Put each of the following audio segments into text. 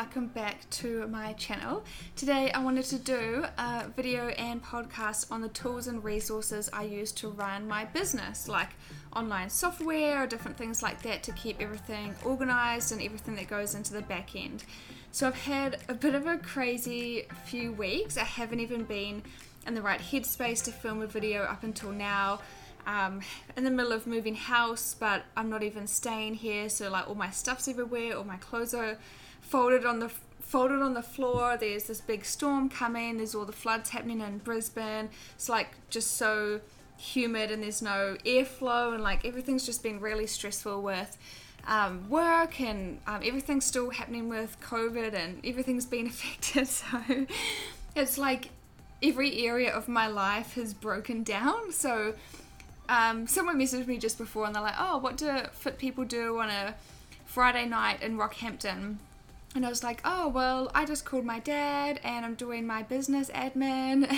welcome back to my channel. Today I wanted to do a video and podcast on the tools and resources I use to run my business, like online software or different things like that to keep everything organized and everything that goes into the back end. So I've had a bit of a crazy few weeks. I haven't even been in the right headspace to film a video up until now um, in the middle of moving house, but I'm not even staying here. So like all my stuff's everywhere, all my clothes are folded on the folded on the floor. There's this big storm coming. There's all the floods happening in Brisbane. It's like just so humid and there's no airflow and like everything's just been really stressful with um, work and um, everything's still happening with COVID and everything's been affected. So it's like every area of my life has broken down. So um, someone messaged me just before and they're like, oh, what do fit people do on a Friday night in Rockhampton? And I was like, oh, well, I just called my dad and I'm doing my business admin.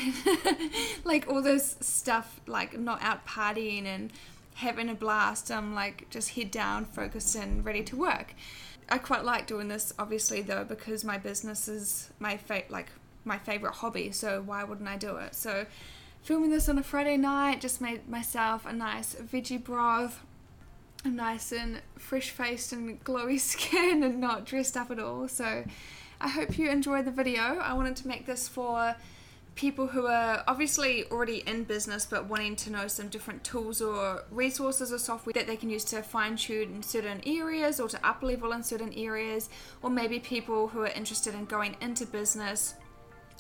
like all this stuff, like not out partying and having a blast. I'm like just head down, focused and ready to work. I quite like doing this, obviously, though, because my business is my fa- like my favorite hobby. So why wouldn't I do it? So filming this on a Friday night, just made myself a nice veggie broth. Nice and fresh faced and glowy skin and not dressed up at all. So I hope you enjoyed the video. I wanted to make this for people who are obviously already in business but wanting to know some different tools or resources or software that they can use to fine tune in certain areas or to up level in certain areas, or maybe people who are interested in going into business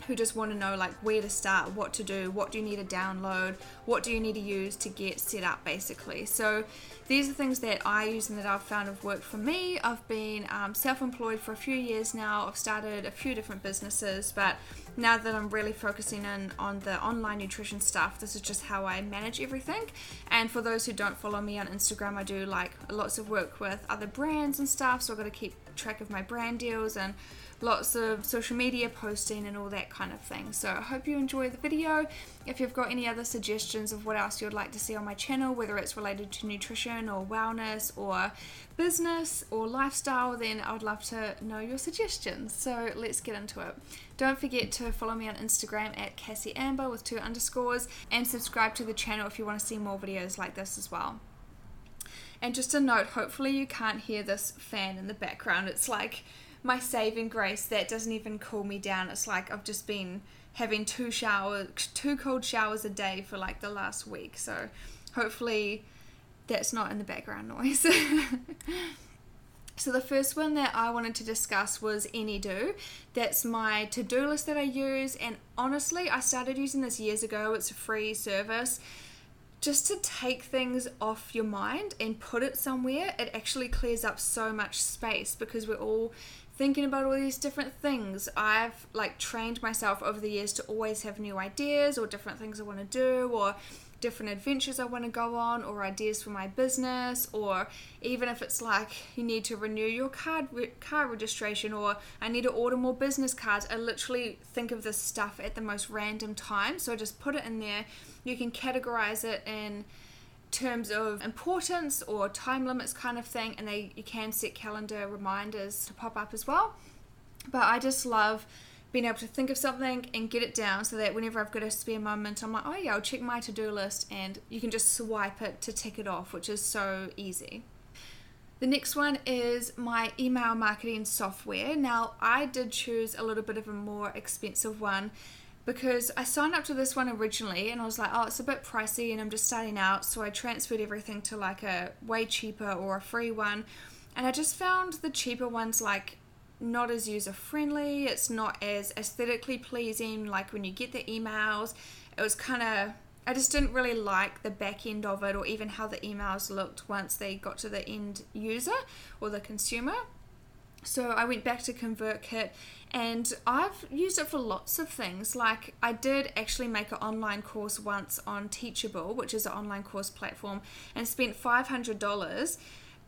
who just want to know like where to start, what to do, what do you need to download, what do you need to use to get set up basically. So these are things that I use and that I've found have worked for me. I've been um, self-employed for a few years now. I've started a few different businesses, but now that I'm really focusing in on the online nutrition stuff, this is just how I manage everything. And for those who don't follow me on Instagram, I do like lots of work with other brands and stuff. So I've got to keep track of my brand deals and lots of social media posting and all that kind of thing. So I hope you enjoy the video. If you've got any other suggestions of what else you would like to see on my channel, whether it's related to nutrition or wellness or business or lifestyle, then I would love to know your suggestions. So let's get into it. Don't forget to follow me on Instagram at Cassie Amber with two underscores and subscribe to the channel if you want to see more videos like this as well. And just a note, hopefully you can't hear this fan in the background. It's like my saving grace that doesn't even cool me down. It's like I've just been having two showers, two cold showers a day for like the last week. So hopefully that's not in the background noise. so the first one that I wanted to discuss was Any.do. That's my to-do list that I use and honestly I started using this years ago. It's a free service just to take things off your mind and put it somewhere, it actually clears up so much space because we're all thinking about all these different things. I've like trained myself over the years to always have new ideas or different things I want to do or different adventures I want to go on or ideas for my business or even if it's like you need to renew your card re- car registration or I need to order more business cards I literally think of this stuff at the most random time so I just put it in there. You can categorize it in terms of importance or time limits kind of thing and they you can set calendar reminders to pop up as well. But I just love being able to think of something and get it down so that whenever I've got a spare moment I'm like oh yeah I'll check my to-do list and you can just swipe it to tick it off which is so easy the next one is my email marketing software now I did choose a little bit of a more expensive one because I signed up to this one originally and I was like, oh, it's a bit pricey and I'm just starting out. So I transferred everything to like a way cheaper or a free one. And I just found the cheaper ones like not as user friendly. It's not as aesthetically pleasing. Like when you get the emails, it was kind of, I just didn't really like the back end of it or even how the emails looked once they got to the end user or the consumer. So I went back to ConvertKit and I've used it for lots of things. Like I did actually make an online course once on Teachable, which is an online course platform, and spent $500.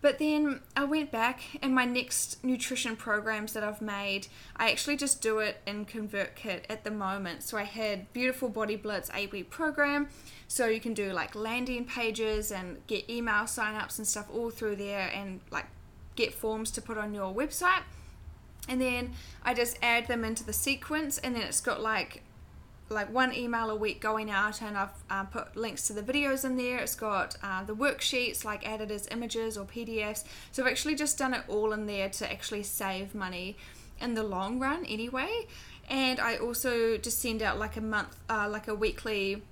But then I went back and my next nutrition programs that I've made, I actually just do it in ConvertKit at the moment. So I had Beautiful Body Blitz 8 week program. So you can do like landing pages and get email signups and stuff all through there and like get forms to put on your website. and then I just add them into the sequence, and then it's got like like one email a week going out and I've uh, put links to the videos in there. It's got uh, the worksheets like added as images or PDFs. So I've actually just done it all in there to actually save money in the long run anyway. And I also just send out like a month, uh, like a weekly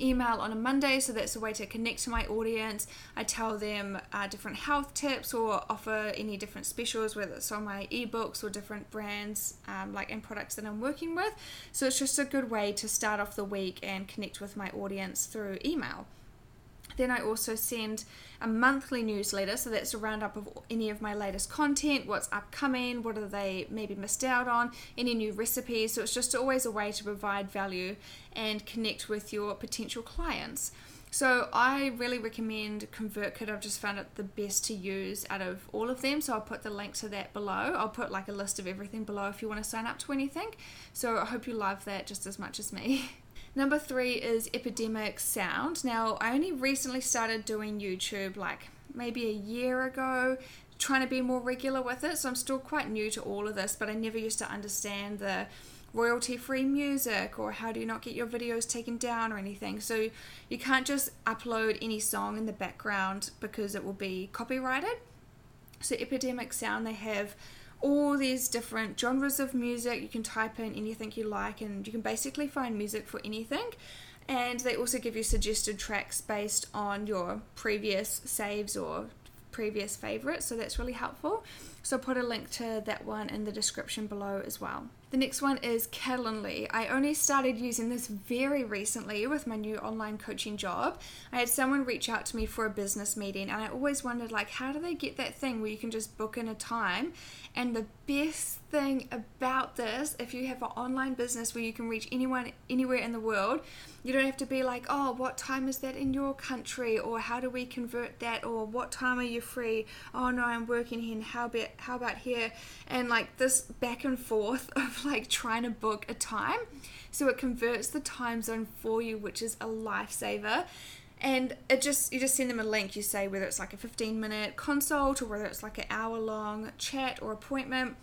email on a Monday, so that's a way to connect to my audience. I tell them uh, different health tips or offer any different specials, whether it's on my ebooks or different brands um, like and products that I'm working with. So it's just a good way to start off the week and connect with my audience through email. Then I also send a monthly newsletter, so that's a roundup of any of my latest content, what's upcoming, what are they maybe missed out on, any new recipes. So it's just always a way to provide value and connect with your potential clients. So I really recommend ConvertKit. I've just found it the best to use out of all of them. So I'll put the link to that below. I'll put like a list of everything below if you want to sign up to anything. So I hope you love that just as much as me. Number three is Epidemic Sound. Now, I only recently started doing YouTube like maybe a year ago, trying to be more regular with it. So I'm still quite new to all of this, but I never used to understand the royalty free music or how do you not get your videos taken down or anything. So you can't just upload any song in the background because it will be copyrighted. So Epidemic Sound, they have all these different genres of music. You can type in anything you like, and you can basically find music for anything. And they also give you suggested tracks based on your previous saves or previous favorites, so that's really helpful. So I'll put a link to that one in the description below as well. The next one is Calendly. I only started using this very recently with my new online coaching job. I had someone reach out to me for a business meeting and I always wondered like how do they get that thing where you can just book in a time? And the best thing about this, if you have an online business where you can reach anyone anywhere in the world, you don't have to be like, oh, what time is that in your country? Or how do we convert that? Or what time are you free? Oh no, I'm working here. How about how about here? And like this back and forth of like trying to book a time. So it converts the time zone for you, which is a lifesaver. And it just you just send them a link. You say whether it's like a 15 minute consult or whether it's like an hour long chat or appointment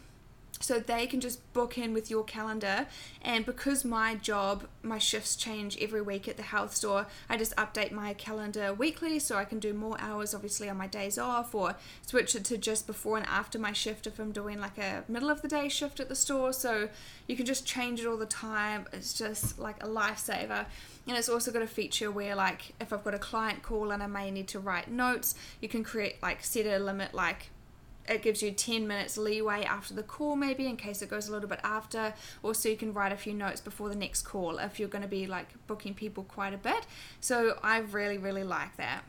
so they can just book in with your calendar. And because my job my shifts change every week at the health store i just update my calendar weekly so i can do more hours obviously on my days off or switch it to just before and after my shift if i'm doing like a middle of the day shift at the store. So you can just change it all the time. It's just like a lifesaver. And it's also got a feature where like if i've got a client call and i may need to write notes you can create like set a limit like it gives you 10 minutes leeway after the call maybe in case it goes a little bit after. Or so you can write a few notes before the next call if you're going to be like booking people quite a bit. So i really really like that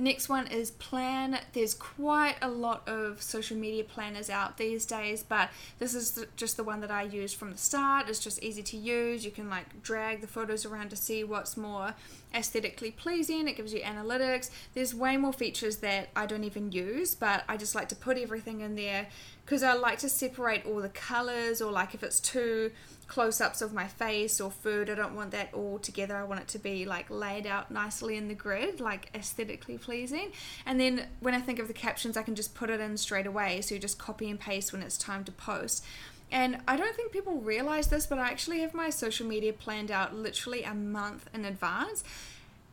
the next one is Plann. There's quite a lot of social media planners out these days, but this is just the one that I used from the start. It's just easy to use. You can like drag the photos around to see what's more aesthetically pleasing. It gives you analytics. There's way more features that I don't even use, but I just like to put everything in there because I like to separate all the colors or like if it's too close ups of my face or food. I don't want that all together. I want it to be like laid out nicely in the grid, like aesthetically pleasing. And then when I think of the captions, I can just put it in straight away. So you just copy and paste when it's time to post. And I don't think people realize this, but I actually have my social media planned out literally a month in advance.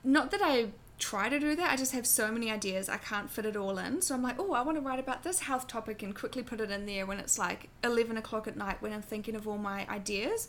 Not that I try to do that. I just have so many ideas, I can't fit it all in. So I'm like, oh, I want to write about this health topic and quickly put it in there when it's like 11 o'clock at night when I'm thinking of all my ideas.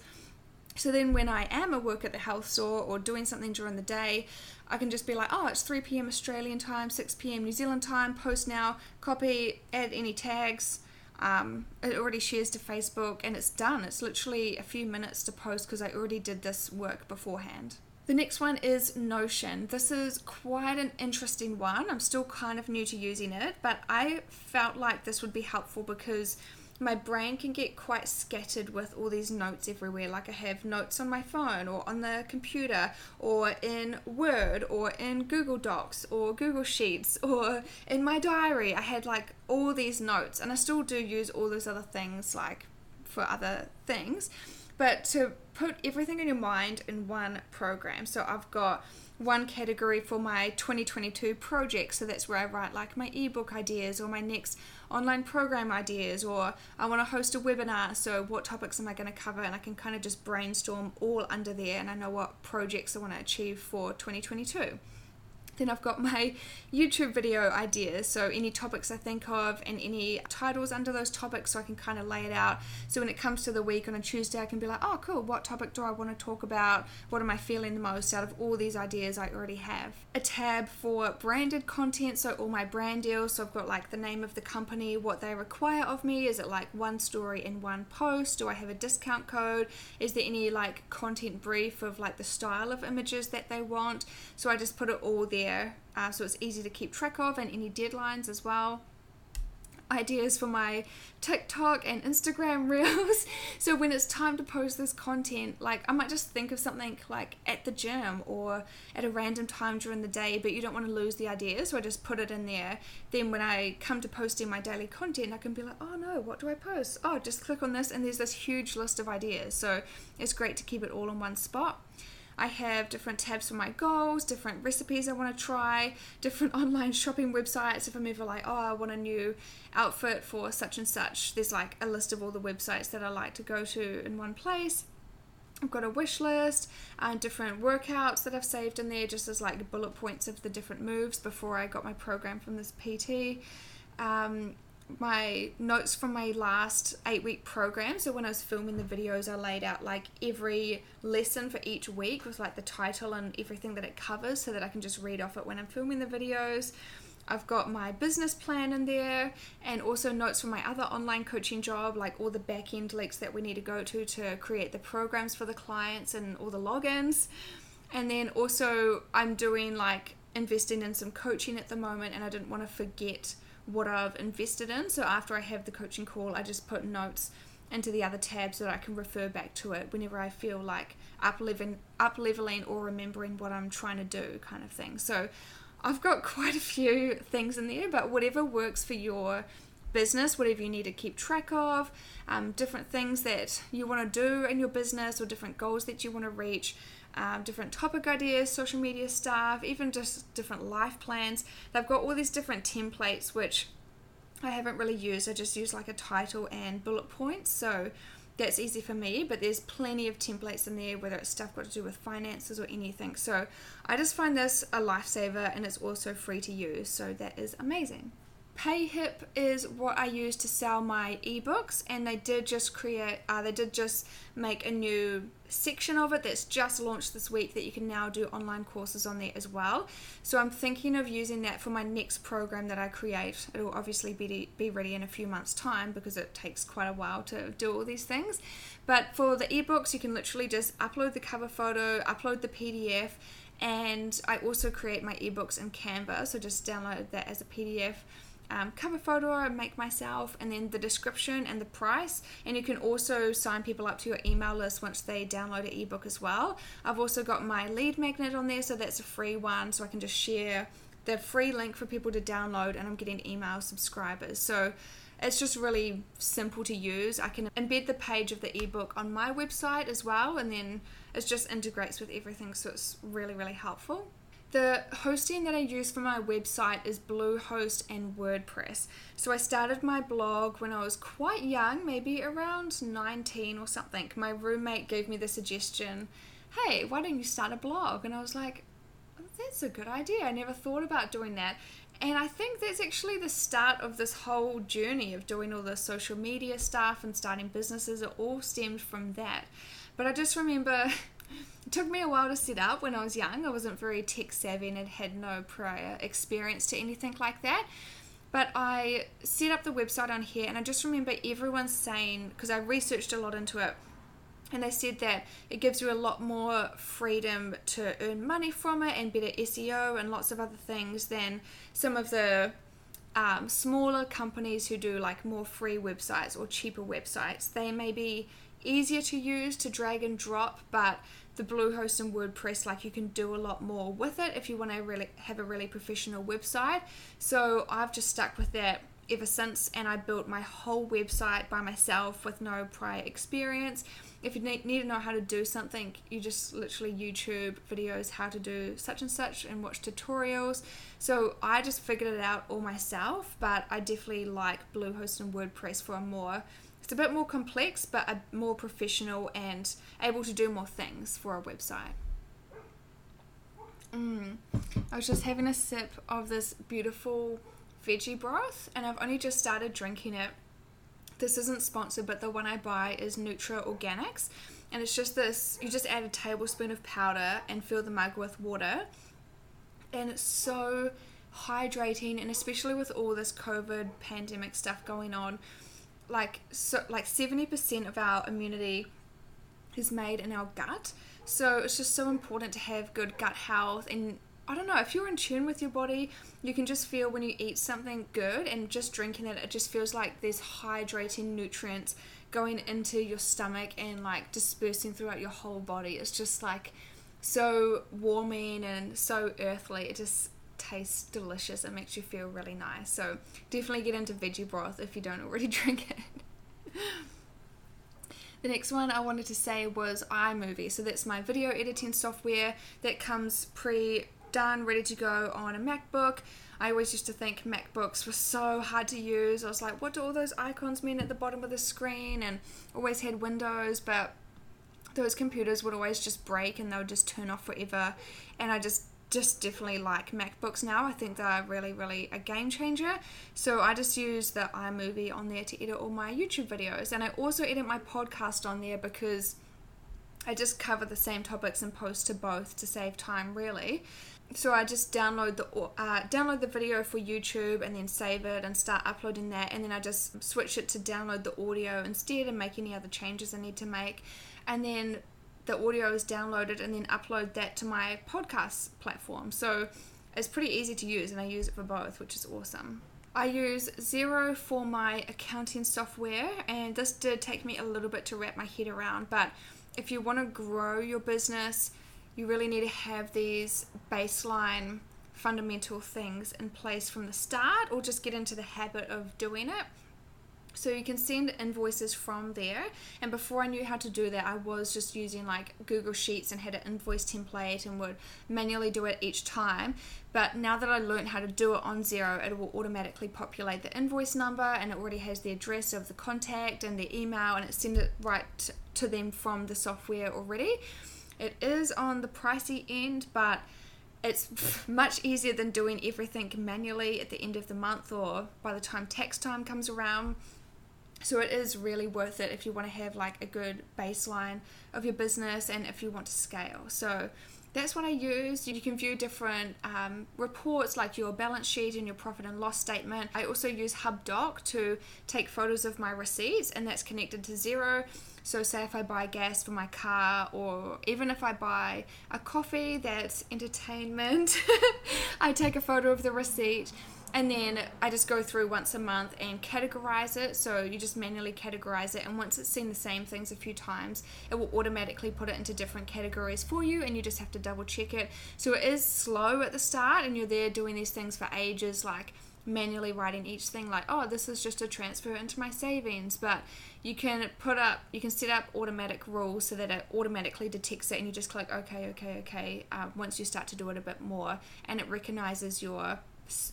So then when I am at work at the health store or doing something during the day, I can just be like, oh, it's 3 p.m. Australian time, 6 p.m. New Zealand time, post now, copy, add any tags. Um, it already shares to Facebook and it's done. It's literally a few minutes to post because I already did this work beforehand. The next one is Notion. This is quite an interesting one. I'm still kind of new to using it, but I felt like this would be helpful because my brain can get quite scattered with all these notes everywhere. Like I have notes on my phone or on the computer or in Word or in Google Docs or Google Sheets or in my diary. I had like all these notes and I still do use all those other things like for other things but to put everything in your mind in one program. So I've got one category for my 2022 project. So that's where I write like my ebook ideas or my next online program ideas, or I want to host a webinar. So, what topics am I going to cover? And I can kind of just brainstorm all under there, and I know what projects I want to achieve for 2022. Then I've got my YouTube video ideas, so any topics I think of and any titles under those topics, so I can kind of lay it out. So when it comes to the week on a Tuesday, I can be like, oh, cool, what topic do I want to talk about? What am I feeling the most out of all these ideas I already have? A tab for branded content, so all my brand deals. So I've got like the name of the company, what they require of me. Is it like one story in one post? Do I have a discount code? Is there any like content brief of like the style of images that they want? So I just put it all there there uh, so it's easy to keep track of and any deadlines as well ideas for my TikTok and Instagram reels. so when it's time to post this content, like I might just think of something like at the gym or at a random time during the day, but you don't want to lose the idea, so I just put it in there. Then when I come to posting my daily content, I can be like, oh no, what do I post? Oh, just click on this, and there's this huge list of ideas. So it's great to keep it all in one spot. I have different tabs for my goals, different recipes I want to try, different online shopping websites. If I'm ever like, oh, I want a new outfit for such and such, there's like a list of all the websites that I like to go to in one place. I've got a wish list and different workouts that I've saved in there just as like bullet points of the different moves before I got my program from this PT. Um, my notes from my last eight week program. So when I was filming the videos, I laid out like every lesson for each week with like the title and everything that it covers so that I can just read off it when I'm filming the videos. I've got my business plan in there and also notes from my other online coaching job, like all the back end links that we need to go to to create the programs for the clients and all the logins. And then also, I'm doing like investing in some coaching at the moment, and I didn't want to forget what I've invested in. So after I have the coaching call, I just put notes into the other tab so that I can refer back to it whenever I feel like up leveling or remembering what I'm trying to do, kind of thing. So I've got quite a few things in there, but whatever works for your business, whatever you need to keep track of, um, different things that you want to do in your business or different goals that you want to reach um, different topic ideas, social media stuff, even just different life plans. They've got all these different templates which I haven't really used. I just use like a title and bullet points. So that's easy for me, but there's plenty of templates in there, whether it's stuff got to do with finances or anything. So I just find this a lifesaver and it's also free to use. So that is amazing. Payhip is what I use to sell my ebooks, and they did just create, uh, they did just make a new section of it that's just launched this week that you can now do online courses on there as well. So I'm thinking of using that for my next program that I create. It'll obviously be be ready in a few months' time because it takes quite a while to do all these things. But for the ebooks, you can literally just upload the cover photo, upload the PDF, and I also create my ebooks in Canva. So just download that as a PDF um, cover photo I make myself, and then the description and the price. And you can also sign people up to your email list once they download an ebook as well. I've also got my lead magnet on there, so that's a free one, so I can just share the free link for people to download, and I'm getting email subscribers. So it's just really simple to use. I can embed the page of the ebook on my website as well, and then it just integrates with everything, so it's really, really helpful. The hosting that I use for my website is Bluehost and WordPress. So I started my blog when I was quite young, maybe around 19 or something. My roommate gave me the suggestion, hey, why don't you start a blog? And I was like, that's a good idea. I never thought about doing that. And I think that's actually the start of this whole journey of doing all the social media stuff and starting businesses. It all stemmed from that. But I just remember it took me a while to set up when I was young. I wasn't very tech savvy and had no prior experience to anything like that. But I set up the website on here, and I just remember everyone saying, because I researched a lot into it, and they said that it gives you a lot more freedom to earn money from it and better SEO and lots of other things than some of the um, smaller companies who do like more free websites or cheaper websites. They may be easier to use to drag and drop, but the Bluehost and WordPress, like you can do a lot more with it if you want to really have a really professional website. So I've just stuck with that ever since, and I built my whole website by myself with no prior experience. If you need, need to know how to do something, you just literally YouTube videos how to do such and such and watch tutorials. So I just figured it out all myself, but I definitely like Bluehost and WordPress for a more it's a bit more complex, but a more professional and able to do more things for a website. Mm. I was just having a sip of this beautiful veggie broth, and I've only just started drinking it. This isn't sponsored, but the one I buy is Nutra Organics, and it's just this you just add a tablespoon of powder and fill the mug with water, and it's so hydrating, and especially with all this COVID pandemic stuff going on like so like 70% of our immunity is made in our gut. So it's just so important to have good gut health. And I don't know if you're in tune with your body you can just feel when you eat something good and just drinking it it just feels like there's hydrating nutrients going into your stomach and like dispersing throughout your whole body. It's just like so warming and so earthly. It just tastes delicious. It makes you feel really nice. So definitely get into veggie broth if you don't already drink it. the next one I wanted to say was iMovie. So that's my video editing software that comes pre done, ready to go on a MacBook. I always used to think MacBooks were so hard to use. I was like, what do all those icons mean at the bottom of the screen? And always had Windows, but those computers would always just break and they would just turn off forever. And I just just definitely like MacBooks now. I think they're really, really a game changer. So I just use the iMovie on there to edit all my YouTube videos. And I also edit my podcast on there because I just cover the same topics and post to both to save time, really. So I just download the uh, download the video for YouTube and then save it and start uploading that, and then I just switch it to download the audio instead and make any other changes I need to make, and then the audio is downloaded and then upload that to my podcast platform. So it's pretty easy to use and I use it for both, which is awesome. I use Xero for my accounting software, and this did take me a little bit to wrap my head around. But if you want to grow your business, you really need to have these baseline fundamental things in place from the start, or just get into the habit of doing it. So you can send invoices from there. And before I knew how to do that, I was just using like Google Sheets and had an invoice template and would manually do it each time. But now that I learned how to do it on Xero, it will automatically populate the invoice number and it already has the address of the contact and the email and it sends it right to them from the software already. It is on the pricey end, but it's much easier than doing everything manually at the end of the month or by the time tax time comes around so it is really worth it if you want to have like a good baseline of your business and if you want to scale so that's what I use. You can view different um, reports like your balance sheet and your profit and loss statement. I also use HubDoc to take photos of my receipts, and that's connected to Xero. So, say if I buy gas for my car, or even if I buy a coffee that's entertainment, I take a photo of the receipt and then I just go through once a month and categorize it. So you just manually categorize it, and once it's seen the same things a few times, it will automatically put it into different categories for you, and you just have to double check it. So it is slow at the start, and you're there doing these things for ages, like manually writing each thing like oh this is just a transfer into my savings but you can put up you can set up automatic rules so that it automatically detects it and you just click okay okay okay uh, once you start to do it a bit more and it recognizes your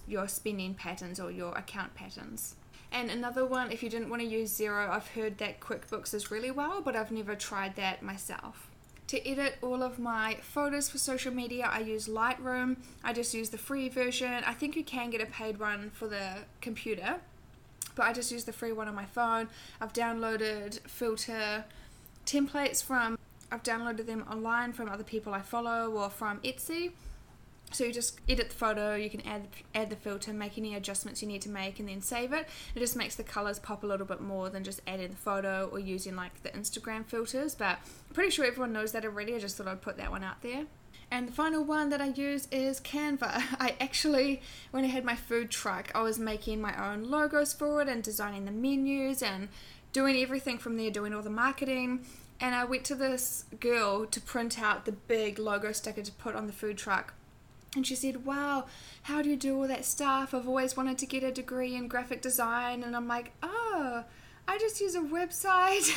your spending patterns or your account patterns. And another one, if you didn't want to use Xero, I've heard that QuickBooks is really well, but I've never tried that myself. To edit all of my photos for social media, I use Lightroom. I just use the free version. I think you can get a paid one for the computer, but I just use the free one on my phone. I've downloaded filter templates from, I've downloaded them online from other people I follow or from Etsy so you just edit the photo, you can add add the filter, make any adjustments you need to make, and then save it. It just makes the colors pop a little bit more than just adding the photo or using like the Instagram filters. But I'm pretty sure everyone knows that already. I just thought I'd put that one out there. And the final one that I use is Canva. I actually, when I had my food truck, I was making my own logos for it and designing the menus and doing everything from there, doing all the marketing. And I went to this girl to print out the big logo sticker to put on the food truck And she said, Wow, how do you do all that stuff? I've always wanted to get a degree in graphic design. And I'm like, Oh, I just use a website.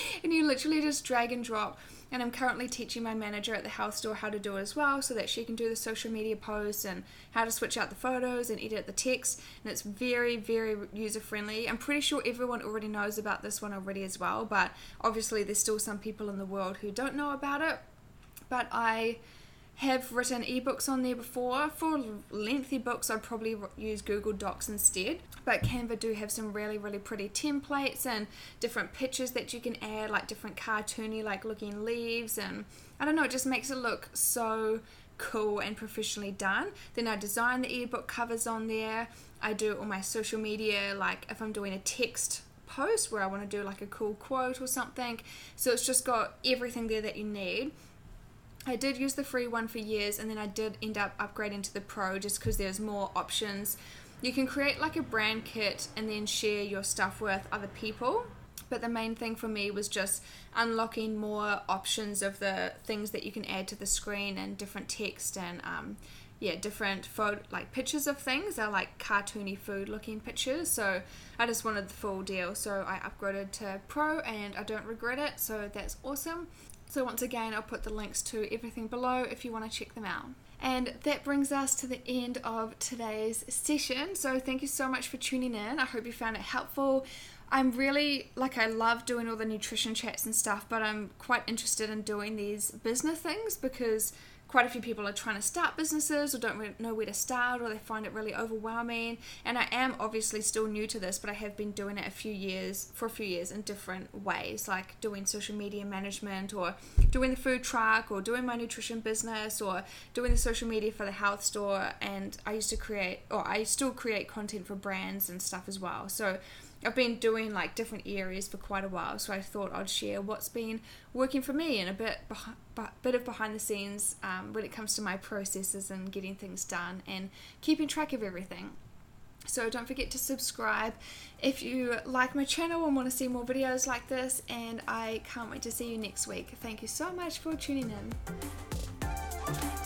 and you literally just drag and drop. And I'm currently teaching my manager at the health store how to do it as well so that she can do the social media posts and how to switch out the photos and edit the text. And it's very, very user friendly. I'm pretty sure everyone already knows about this one already as well, but obviously, there's still some people in the world who don't know about it. But I have written ebooks on there before. For lengthy books, I'd probably use Google Docs instead. But Canva do have some really, really pretty templates and different pictures that you can add, like different cartoony, like looking leaves. And I don't know, it just makes it look so cool and professionally done. Then I design the ebook covers on there. I do all my social media, like if I'm doing a text post where I want to do like a cool quote or something. So it's just got everything there that you need. I did use the free one for years and then I did end up upgrading to the pro just because there's more options. You can create like a brand kit and then share your stuff with other people. But the main thing for me was just unlocking more options of the things that you can add to the screen and different text and um, yeah, different photo like pictures of things. They're like cartoony food looking pictures. So I just wanted the full deal. So I upgraded to Pro and I don't regret it. So that's awesome. So once again, I'll put the links to everything below if you want to check them out. And that brings us to the end of today's session. So thank you so much for tuning in. I hope you found it helpful. I'm really like I love doing all the nutrition chats and stuff, but I'm quite interested in doing these business things because quite a few people are trying to start businesses or don't know where to start or they find it really overwhelming. And I am obviously still new to this, but I have been doing it a few years for a few years in different ways, like doing social media management or doing the food truck or doing my nutrition business or doing the social media for the health store. And I used to create, or I still create content for brands and stuff as well. So I've been doing like different areas for quite a while, so I thought I'd share what's been working for me and a bit bit of behind the scenes um, when it comes to my processes and getting things done and keeping track of everything. So don't forget to subscribe if you like my channel and want to see more videos like this. And I can't wait to see you next week. Thank you so much for tuning in.